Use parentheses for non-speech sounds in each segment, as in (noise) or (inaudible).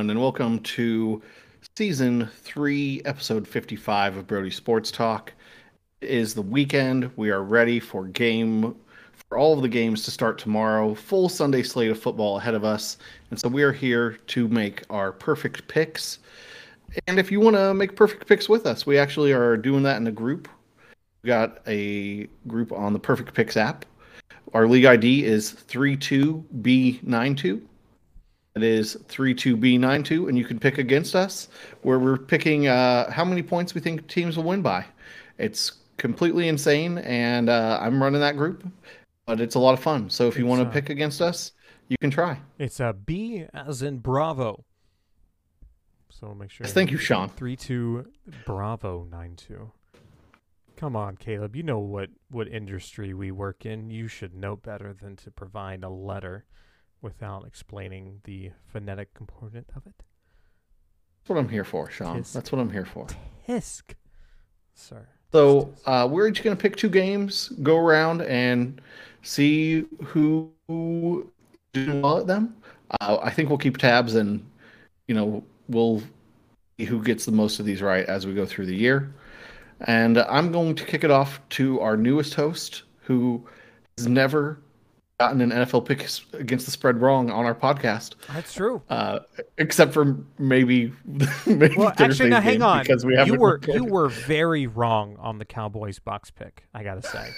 everyone, and welcome to season three, episode 55 of Brody Sports Talk. It is the weekend. We are ready for game for all of the games to start tomorrow. Full Sunday slate of football ahead of us. And so we are here to make our perfect picks. And if you want to make perfect picks with us, we actually are doing that in a group. We got a group on the Perfect Picks app. Our league ID is 32B92. It is 32B92, and you can pick against us, where we're picking uh, how many points we think teams will win by. It's completely insane, and uh, I'm running that group, but it's a lot of fun. So if you want to uh, pick against us, you can try. It's a B as in Bravo. So make sure. Yes, thank you, Sean. Three two Bravo nine two. Come on, Caleb. You know what what industry we work in. You should know better than to provide a letter without explaining the phonetic component of it. That's what I'm here for, Sean. Tisk. That's what I'm here for. Tisk, sir. So uh, we're each going to pick two games, go around and see who who did well at them. Uh, I think we'll keep tabs and you know we'll see who gets the most of these right as we go through the year. And I'm going to kick it off to our newest host, who has never gotten an NFL pick against the spread wrong on our podcast, That's true. uh, except for maybe. (laughs) maybe Well, actually, now hang on. because we haven't you were recorded. you were very wrong on the Cowboys Bucs pick. I gotta say,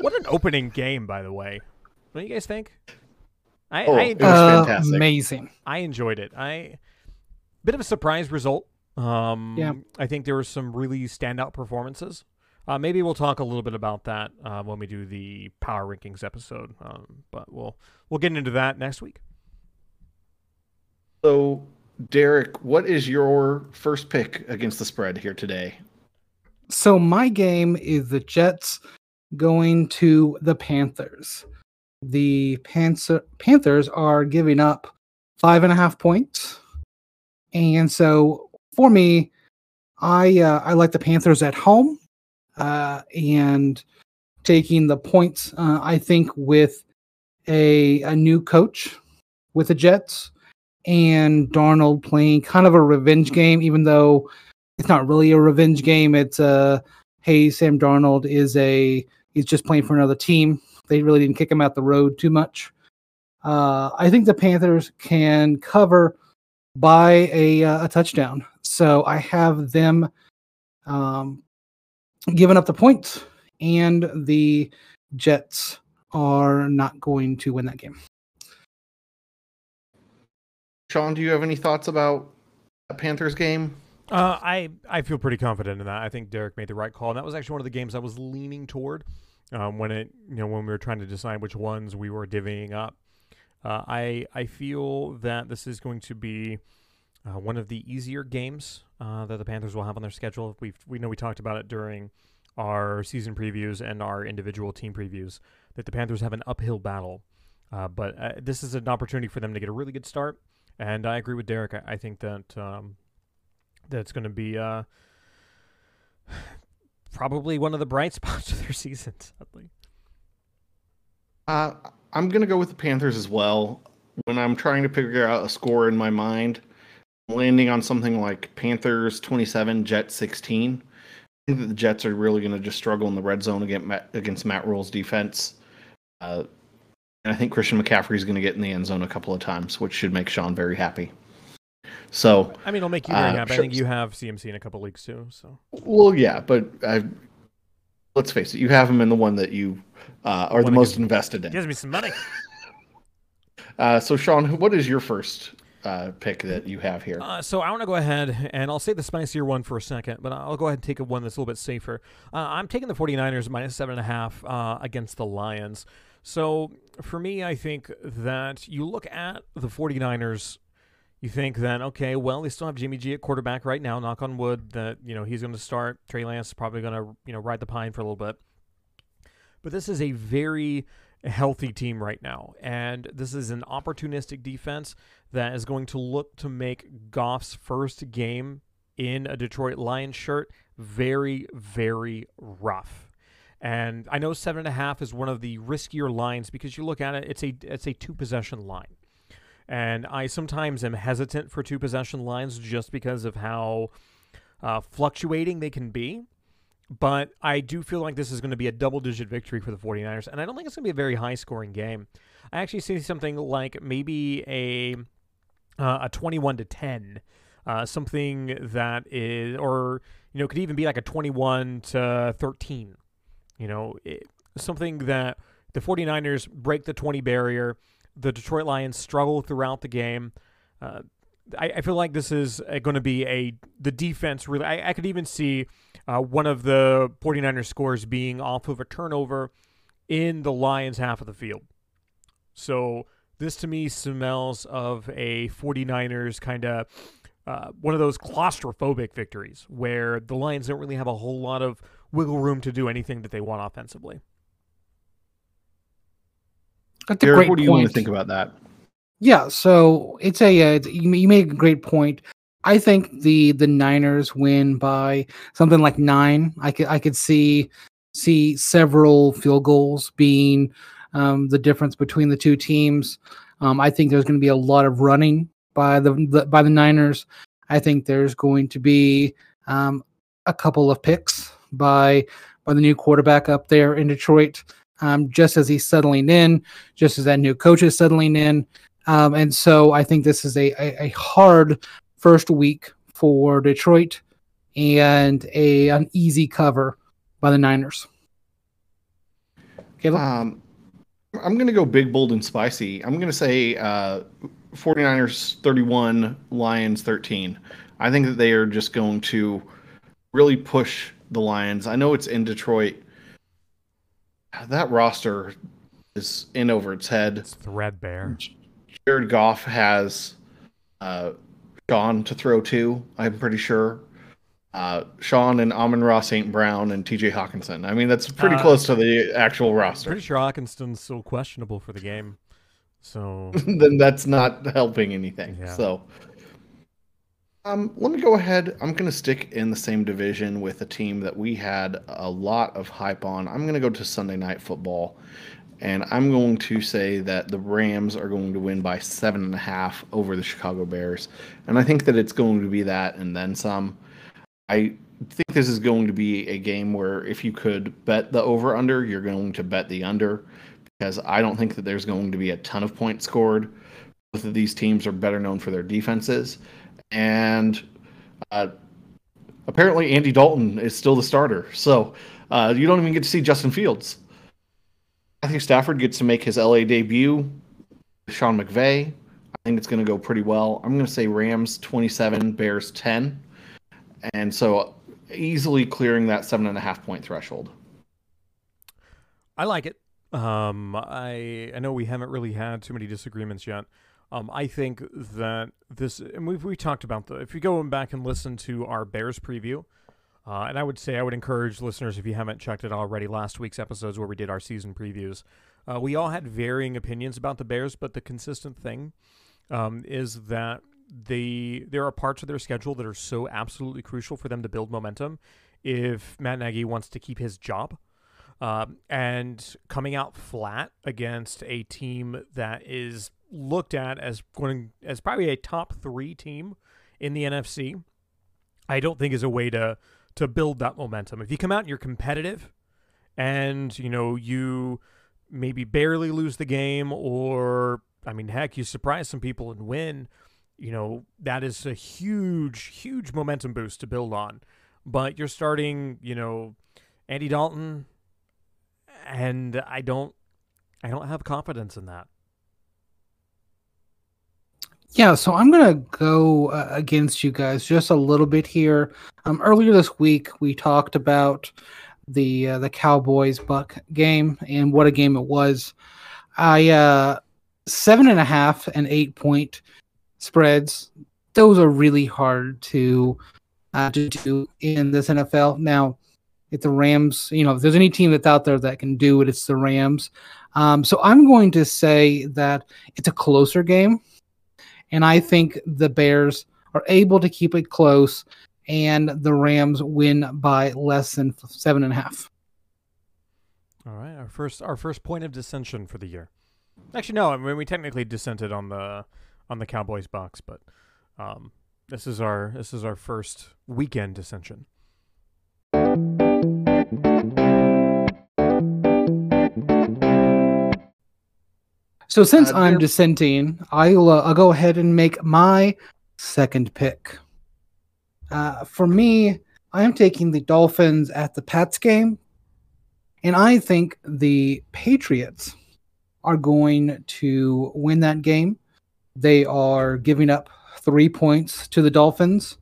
what an opening game, by the way. What do you guys think? I Oh, I, it was Uh, fantastic. Amazing. I enjoyed it. I bit of a surprise result. Um, Yeah. I think there were some really standout performances. Uh, maybe we'll talk a little bit about that uh, when we do the power rankings episode. Um, but we'll we'll get into that next week. So, Derek, what is your first pick against the spread here today? So my game is the Jets going to the Panthers. The Panther- Panthers are giving up five and a half points, and so for me, I uh, I like the Panthers at home, uh, and taking the points. Uh, I think with a a new coach with the Jets and Darnold playing kind of a revenge game, even though it's not really a revenge game. It's uh hey, Sam Darnold is a he's just playing for another team. They really didn't kick him out the road too much. Uh, I think the Panthers can cover by a uh, a touchdown. So I have them um, giving up the points, and the Jets are not going to win that game. Sean, do you have any thoughts about that Panthers game? Uh, I I feel pretty confident in that. I think Derek made the right call, and that was actually one of the games I was leaning toward um, when it you know when we were trying to decide which ones we were divvying up. Uh, I I feel that this is going to be uh, one of the easier games uh, that the Panthers will have on their schedule. We we know we talked about it during our season previews and our individual team previews that the Panthers have an uphill battle, uh, but uh, this is an opportunity for them to get a really good start. And I agree with Derek. I, I think that um, that's going to be uh, (sighs) probably one of the bright (laughs) spots of their season. Sadly, Uh, I'm going to go with the Panthers as well. When I'm trying to figure out a score in my mind, landing on something like Panthers 27, Jets 16. I think that the Jets are really going to just struggle in the red zone against Matt, against Matt Rhule's defense. Uh, and I think Christian McCaffrey is going to get in the end zone a couple of times, which should make Sean very happy. So, I mean, it'll make you very Uh, happy. I think you have CMC in a couple leagues too. So well, yeah, but I, let's face it, you have him in the one that you uh, are the One most invested in. gives me some money. (laughs) Uh, so, Sean, what is your first uh, pick that you have here? Uh, so I want to go ahead and I'll say the spicier one for a second, but I'll go ahead and take a one that's a little bit safer. Uh, I'm taking the 49ers minus seven and a half uh, against the Lions. So for me, I think that you look at the 49ers, you think then, okay, well, they still have Jimmy G at quarterback right now. Knock on wood that you know he's going to start. Trey Lance is probably going to you know ride the pine for a little bit. But this is a very healthy team right now, and this is an opportunistic defense that is going to look to make Goff's first game in a Detroit Lions shirt very, very rough. And I know seven and a half is one of the riskier lines because you look at it, it's a it's a two possession line. And I sometimes am hesitant for two possession lines just because of how uh, fluctuating they can be. But I do feel like this is going to be a double digit victory for the 49ers. And I don't think it's going to be a very high scoring game. I actually see something like maybe a, uh, a 21 to 10. Uh, something that is, or, you know, could even be like a 21 to 13. You know, it, something that the 49ers break the 20 barrier. The Detroit Lions struggle throughout the game. Uh, I, I, feel like this is going to be a the defense really. I, I could even see uh, one of the 49ers scores being off of a turnover in the Lions half of the field. So this to me smells of a 49ers kind of uh, one of those claustrophobic victories where the Lions don't really have a whole lot of wiggle room to do anything that they want offensively. That's a Eric, great what do you point. want to think about that? Yeah, so it's a uh, you, you make a great point. I think the the Niners win by something like nine. I could I could see see several field goals being um, the difference between the two teams. Um, I think there's going to be a lot of running by the, the by the Niners. I think there's going to be um, a couple of picks by by the new quarterback up there in Detroit um, just as he's settling in, just as that new coach is settling in. Um, and so I think this is a, a, a, hard first week for Detroit and a an easy cover by the Niners. Caleb? Um, I'm going to go big, bold, and spicy. I'm going to say uh, 49ers 31, Lions 13. I think that they are just going to really push the Lions. I know it's in Detroit, that roster is in over its head. It's threadbare. Jared Goff has uh, Sean to throw to. I'm pretty sure. Uh, Sean and Amon Ross St. Brown and TJ Hockenson. I mean, that's pretty uh, close to the actual roster. Pretty sure Hockenson's still questionable for the game. So (laughs) then that's not helping anything. Yeah. So um, let me go ahead. I'm going to stick in the same division with a team that we had a lot of hype on. I'm going to go to Sunday Night Football, and I'm going to say that the Rams are going to win by seven and a half over the Chicago Bears, and I think that it's going to be that and then some. I think this is going to be a game where if you could bet the over under, you're going to bet the under because I don't think that there's going to be a ton of points scored. Both of these teams are better known for their defenses and uh, apparently Andy Dalton is still the starter. So uh, you don't even get to see Justin Fields. Matthew Stafford gets to make his LA debut. Sean McVay. I think it's going to go pretty well. I'm going to say Rams 27, Bears 10. And so easily clearing that seven and a half point threshold. I like it. Um, I I know we haven't really had too many disagreements yet. Um, I think that this, and we've we talked about the. If you go back and listen to our Bears preview, uh, and I would say I would encourage listeners if you haven't checked it already, last week's episodes where we did our season previews, uh, we all had varying opinions about the Bears, but the consistent thing um, is that they there are parts of their schedule that are so absolutely crucial for them to build momentum. If Matt Nagy wants to keep his job, um, and coming out flat against a team that is looked at as going as probably a top three team in the NFC, I don't think is a way to to build that momentum. If you come out and you're competitive, and you know you maybe barely lose the game, or I mean, heck, you surprise some people and win. You know that is a huge, huge momentum boost to build on. But you're starting, you know, Andy Dalton, and I don't, I don't have confidence in that. Yeah, so I'm gonna go uh, against you guys just a little bit here. Um, earlier this week we talked about the uh, the Cowboys Buck game and what a game it was. I uh, seven and a half and eight point spreads. Those are really hard to uh, to do in this NFL. Now, if the Rams, you know, if there's any team that's out there that can do it, it's the Rams. Um, so I'm going to say that it's a closer game and I think the Bears are able to keep it close, and the Rams win by less than seven and a half. All right, our first our first point of dissension for the year. Actually, no. I mean, we technically dissented on the on the Cowboys Bucs, but um, this is our this is our first weekend dissension. So since Uh, I'm dissenting, I'll uh, I'll go ahead and make my second pick. Uh, for me, I am taking the Dolphins at the Pats game, and I think the Patriots are going to win that game. They are giving up three points to the Dolphins,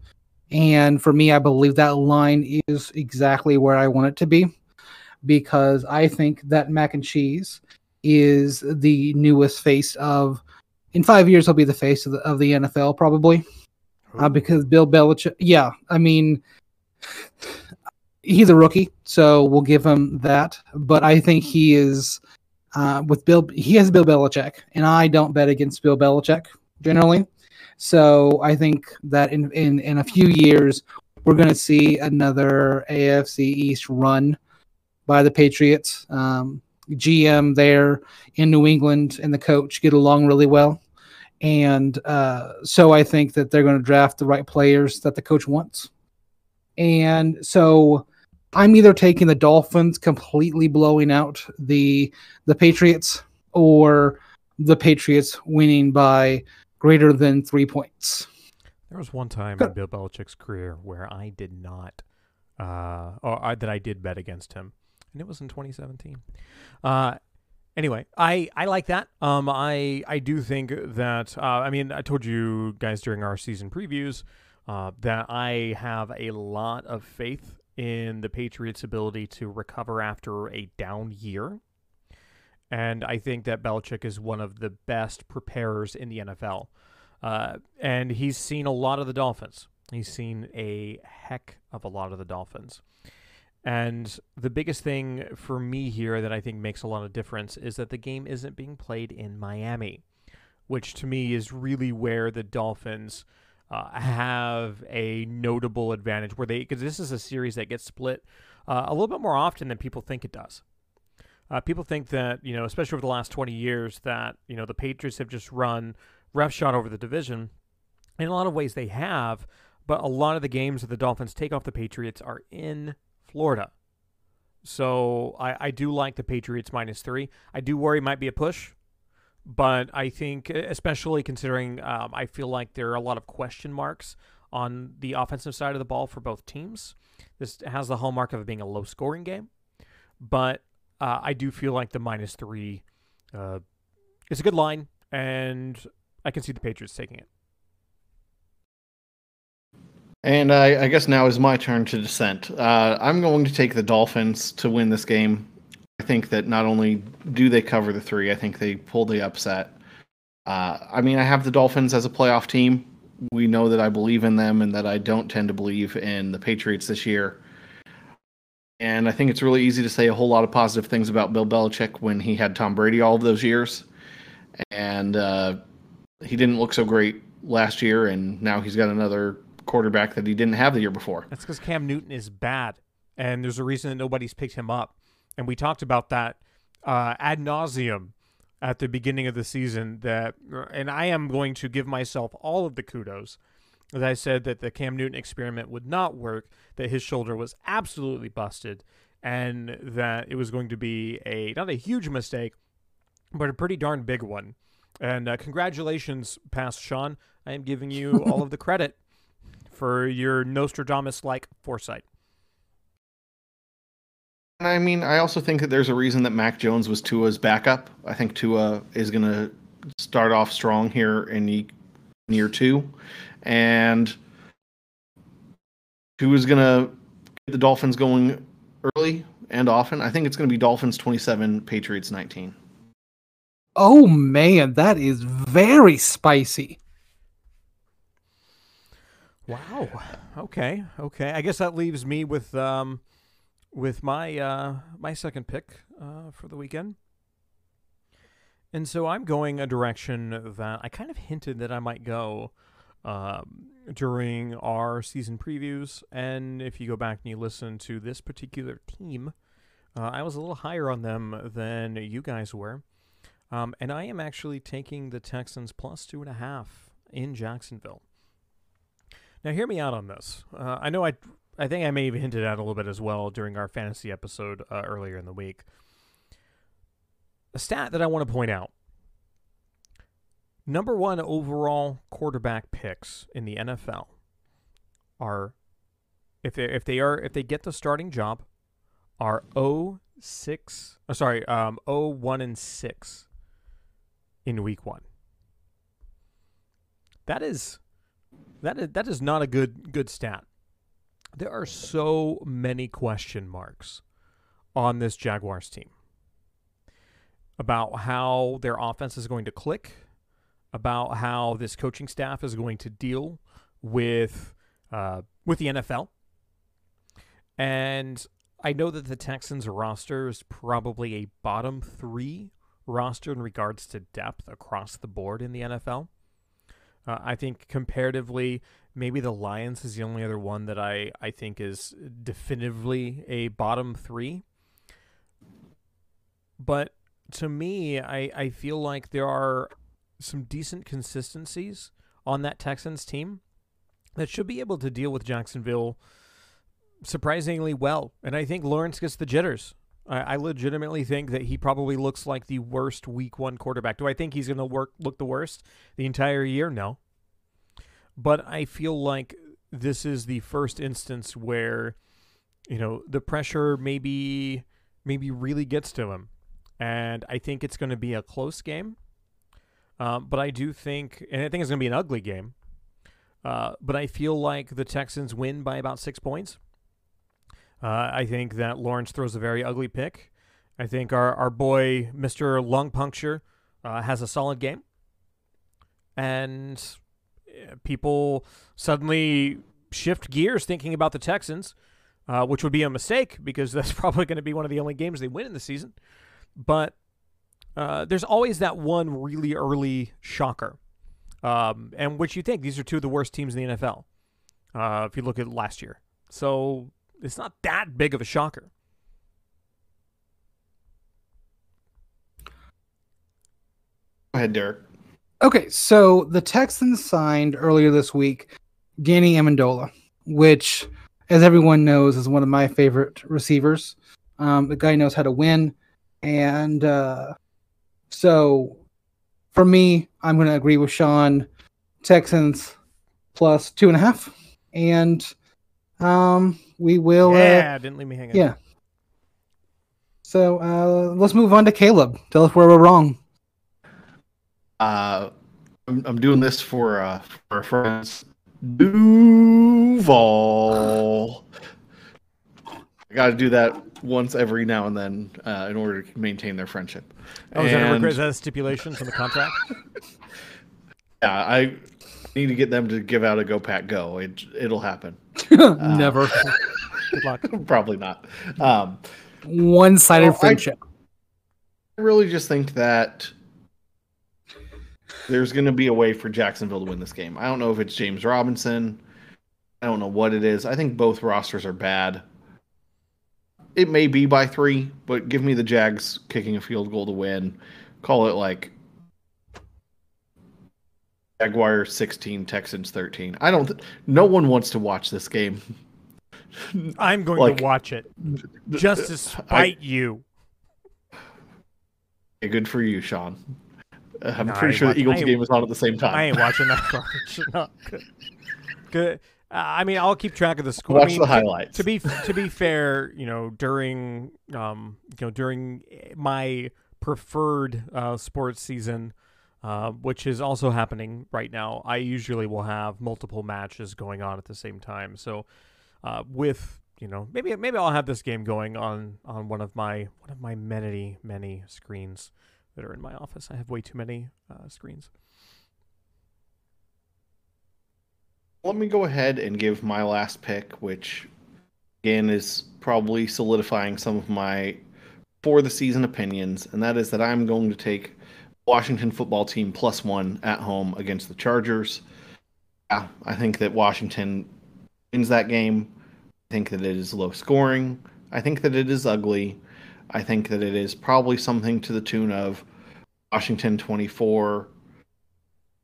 and for me, I believe that line is exactly where I want it to be, because I think that mac and cheese is the newest face of. In five years, he'll be the face of the, of the NFL probably, uh, because Bill Belichick. Yeah, I mean, he's a rookie, so we'll give him that. But I think he is uh, with Bill. He has Bill Belichick, and I don't bet against Bill Belichick generally. So I think that in in in a few years, we're going to see another AFC East run by the Patriots. Um, GM there in New England and the coach get along really well. And uh, so I think that they're going to draft the right players that the coach wants. And so I'm either taking the Dolphins completely blowing out the the Patriots or the Patriots winning by greater than three points. There was one time in Bill Belichick's career where I did not, uh, or I, that I did bet against him, and it was in 2017. Uh, anyway, I I like that. Um, I I do think that. Uh, I mean, I told you guys during our season previews uh, that I have a lot of faith in the Patriots' ability to recover after a down year. And I think that Belichick is one of the best preparers in the NFL. Uh, and he's seen a lot of the Dolphins. He's seen a heck of a lot of the Dolphins. And the biggest thing for me here that I think makes a lot of difference is that the game isn't being played in Miami, which to me is really where the Dolphins uh, have a notable advantage. Where they, because this is a series that gets split uh, a little bit more often than people think it does. Uh, people think that you know, especially over the last twenty years, that you know the Patriots have just run roughshod over the division. In a lot of ways, they have, but a lot of the games that the Dolphins take off the Patriots are in Florida. So I, I do like the Patriots minus three. I do worry it might be a push, but I think, especially considering um, I feel like there are a lot of question marks on the offensive side of the ball for both teams. This has the hallmark of being a low scoring game, but uh, I do feel like the minus three uh, is a good line, and I can see the Patriots taking it. And I, I guess now is my turn to dissent. Uh, I'm going to take the Dolphins to win this game. I think that not only do they cover the three, I think they pull the upset. Uh, I mean, I have the Dolphins as a playoff team. We know that I believe in them and that I don't tend to believe in the Patriots this year. And I think it's really easy to say a whole lot of positive things about Bill Belichick when he had Tom Brady all of those years. And uh, he didn't look so great last year, and now he's got another quarterback that he didn't have the year before. That's because Cam Newton is bad, and there's a reason that nobody's picked him up. And we talked about that uh, ad nauseum at the beginning of the season. That, and I am going to give myself all of the kudos. That I said that the Cam Newton experiment would not work, that his shoulder was absolutely busted, and that it was going to be a not a huge mistake, but a pretty darn big one. And uh, congratulations, past Sean. I am giving you all of the credit (laughs) for your Nostradamus like foresight. And I mean, I also think that there's a reason that Mac Jones was Tua's backup. I think Tua is going to start off strong here in year two, and Tua's going to get the Dolphins going early and often. I think it's going to be Dolphins 27, Patriots 19. Oh man, that is very spicy. Wow. Okay. Okay. I guess that leaves me with um, with my uh, my second pick uh, for the weekend. And so I'm going a direction that I kind of hinted that I might go um, during our season previews. And if you go back and you listen to this particular team, uh, I was a little higher on them than you guys were. Um, and I am actually taking the Texans plus two and a half in Jacksonville. Now, hear me out on this. Uh, I know I, I think I may have hinted at a little bit as well during our fantasy episode uh, earlier in the week. A stat that I want to point out number one overall quarterback picks in the NFL are if they if they are if they get the starting job are 0 6 oh, sorry um 0 1 and 6 in week 1 that is that is that is not a good good stat there are so many question marks on this Jaguars team about how their offense is going to click about how this coaching staff is going to deal with uh, with the NFL. And I know that the Texans roster is probably a bottom three roster in regards to depth across the board in the NFL. Uh, I think comparatively, maybe the Lions is the only other one that I, I think is definitively a bottom three. But to me, I, I feel like there are some decent consistencies on that Texans team that should be able to deal with Jacksonville surprisingly well. And I think Lawrence gets the jitters. I, legitimately think that he probably looks like the worst week one quarterback. Do I think he's going to work look the worst the entire year? No. But I feel like this is the first instance where, you know, the pressure maybe maybe really gets to him. And I think it's going to be a close game. Um, but I do think, and I think it's going to be an ugly game. Uh, but I feel like the Texans win by about six points. Uh, I think that Lawrence throws a very ugly pick. I think our, our boy, Mr. Lung Puncture, uh, has a solid game. And eh, people suddenly shift gears thinking about the Texans, uh, which would be a mistake because (laughs) that's probably going to be one of the only games they win in the season. But uh, there's always that one really early shocker, um, and which you think these are two of the worst teams in the NFL. Uh, if you look at last year, so it's not that big of a shocker. Go ahead, Derek. Okay, so the Texans signed earlier this week Danny Amendola, which, as everyone knows, is one of my favorite receivers. Um, the guy knows how to win, and uh, so for me, I'm going to agree with Sean. Texans plus two and a half, and um, we will. Uh, yeah, uh, didn't leave me hanging. Yeah. So uh, let's move on to Caleb. Tell us where we're wrong. Uh, I'm, I'm doing this for uh, for our friends. Duval. I got to do that once every now and then uh, in order to maintain their friendship. Oh, is, that a, is that a stipulation from the contract? (laughs) yeah, I need to get them to give out a Go Pack Go. It, it'll happen. (laughs) Never. Uh, Good luck. (laughs) Probably not. Um, One-sided well, friendship. I really just think that there's going to be a way for Jacksonville to win this game. I don't know if it's James Robinson. I don't know what it is. I think both rosters are bad it may be by three, but give me the Jags kicking a field goal to win. Call it like Jaguars 16, Texans 13. I don't. Th- no one wants to watch this game. I'm going like, to watch it just to spite I, you. Good for you, Sean. Uh, I'm no, pretty sure watch, the Eagles game is on at the same time. I ain't watching that (laughs) garbage. (laughs) no, good. good. Uh, I mean, I'll keep track of the score. Watch I mean, the highlights. To, to, be to be fair, you know, during um, you know, during my preferred uh, sports season, uh, which is also happening right now, I usually will have multiple matches going on at the same time. So, uh, with you know, maybe maybe I'll have this game going on on one of my one of my many many screens that are in my office. I have way too many uh, screens. let me go ahead and give my last pick, which again is probably solidifying some of my for the season opinions, and that is that I'm going to take Washington football team plus one at home against the Chargers. Yeah, I think that Washington wins that game. I think that it is low scoring. I think that it is ugly. I think that it is probably something to the tune of Washington 24,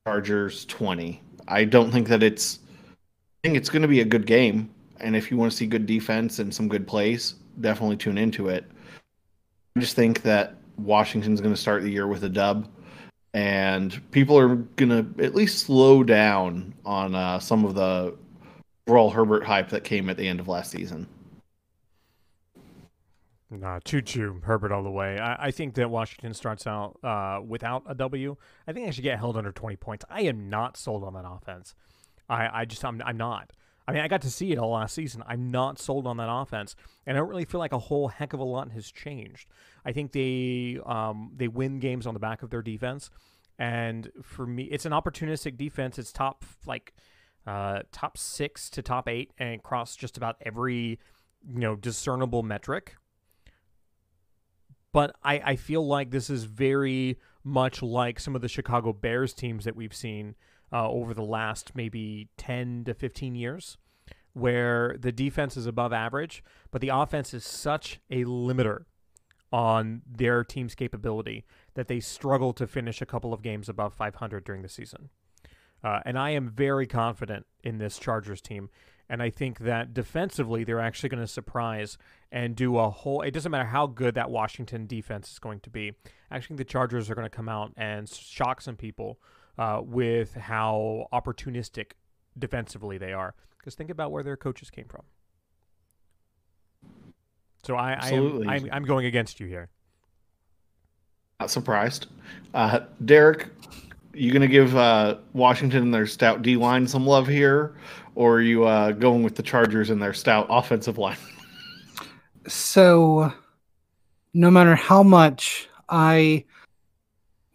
Chargers 20. I don't think that it's I think it's going to be a good game and if you want to see good defense and some good plays, definitely tune into it. I just think that Washington's going to start the year with a dub and people are going to at least slow down on uh, some of the overall Herbert hype that came at the end of last season. Nah, choo choo, Herbert all the way. I, I think that Washington starts out uh, without a W. I think they should get held under 20 points. I am not sold on that offense. I, I just, I'm, I'm not. I mean, I got to see it all last season. I'm not sold on that offense, and I don't really feel like a whole heck of a lot has changed. I think they um, they win games on the back of their defense, and for me, it's an opportunistic defense. It's top like uh, top six to top eight, and across just about every you know discernible metric but I, I feel like this is very much like some of the Chicago Bears teams that we've seen uh, over the last maybe 10 to 15 years, where the defense is above average, but the offense is such a limiter on their team's capability that they struggle to finish a couple of games above 500 during the season. Uh, and I am very confident in this Chargers team. And I think that defensively, they're actually going to surprise and do a whole. It doesn't matter how good that Washington defense is going to be. Actually, the Chargers are going to come out and shock some people uh, with how opportunistic defensively they are. Because think about where their coaches came from. So I, I am I'm, I'm going against you here. Not surprised. Uh, Derek, you gonna give uh, Washington and their stout D line some love here, or are you uh, going with the Chargers and their stout offensive line? (laughs) So, no matter how much I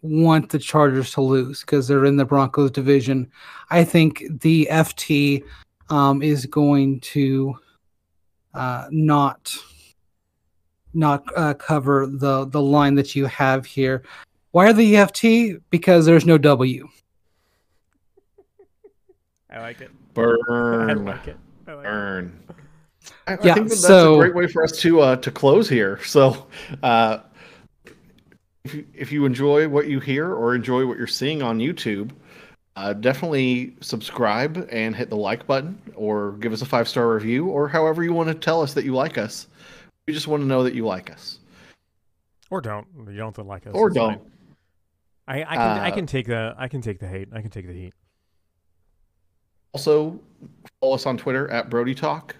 want the Chargers to lose because they're in the Broncos division, I think the FT um, is going to uh, not not uh, cover the the line that you have here. Why are the EFT? Because there's no W. I like it. Burn. I like it. I like Burn. I, Yeah, think that that's so- a great way for us to uh, to close here. So, uh, if you, if you enjoy what you hear or enjoy what you're seeing on YouTube, uh, definitely subscribe and hit the like button, or give us a five star review, or however you want to tell us that you like us. We just want to know that you like us, Or don't. You don't like us. or don't. I, I can I Uh, can take the I can take the hate. I can take the heat. Also, follow us on Twitter at Brody Talk.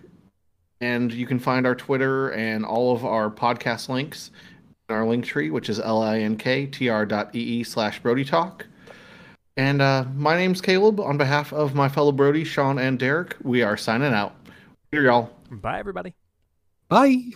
And you can find our Twitter and all of our podcast links in our link tree, which is linktr dot ee slash Brody Talk. And uh, my name's Caleb. On behalf of my fellow Brody, Sean, and Derek, we are signing out. Here, y'all. Bye everybody. Bye.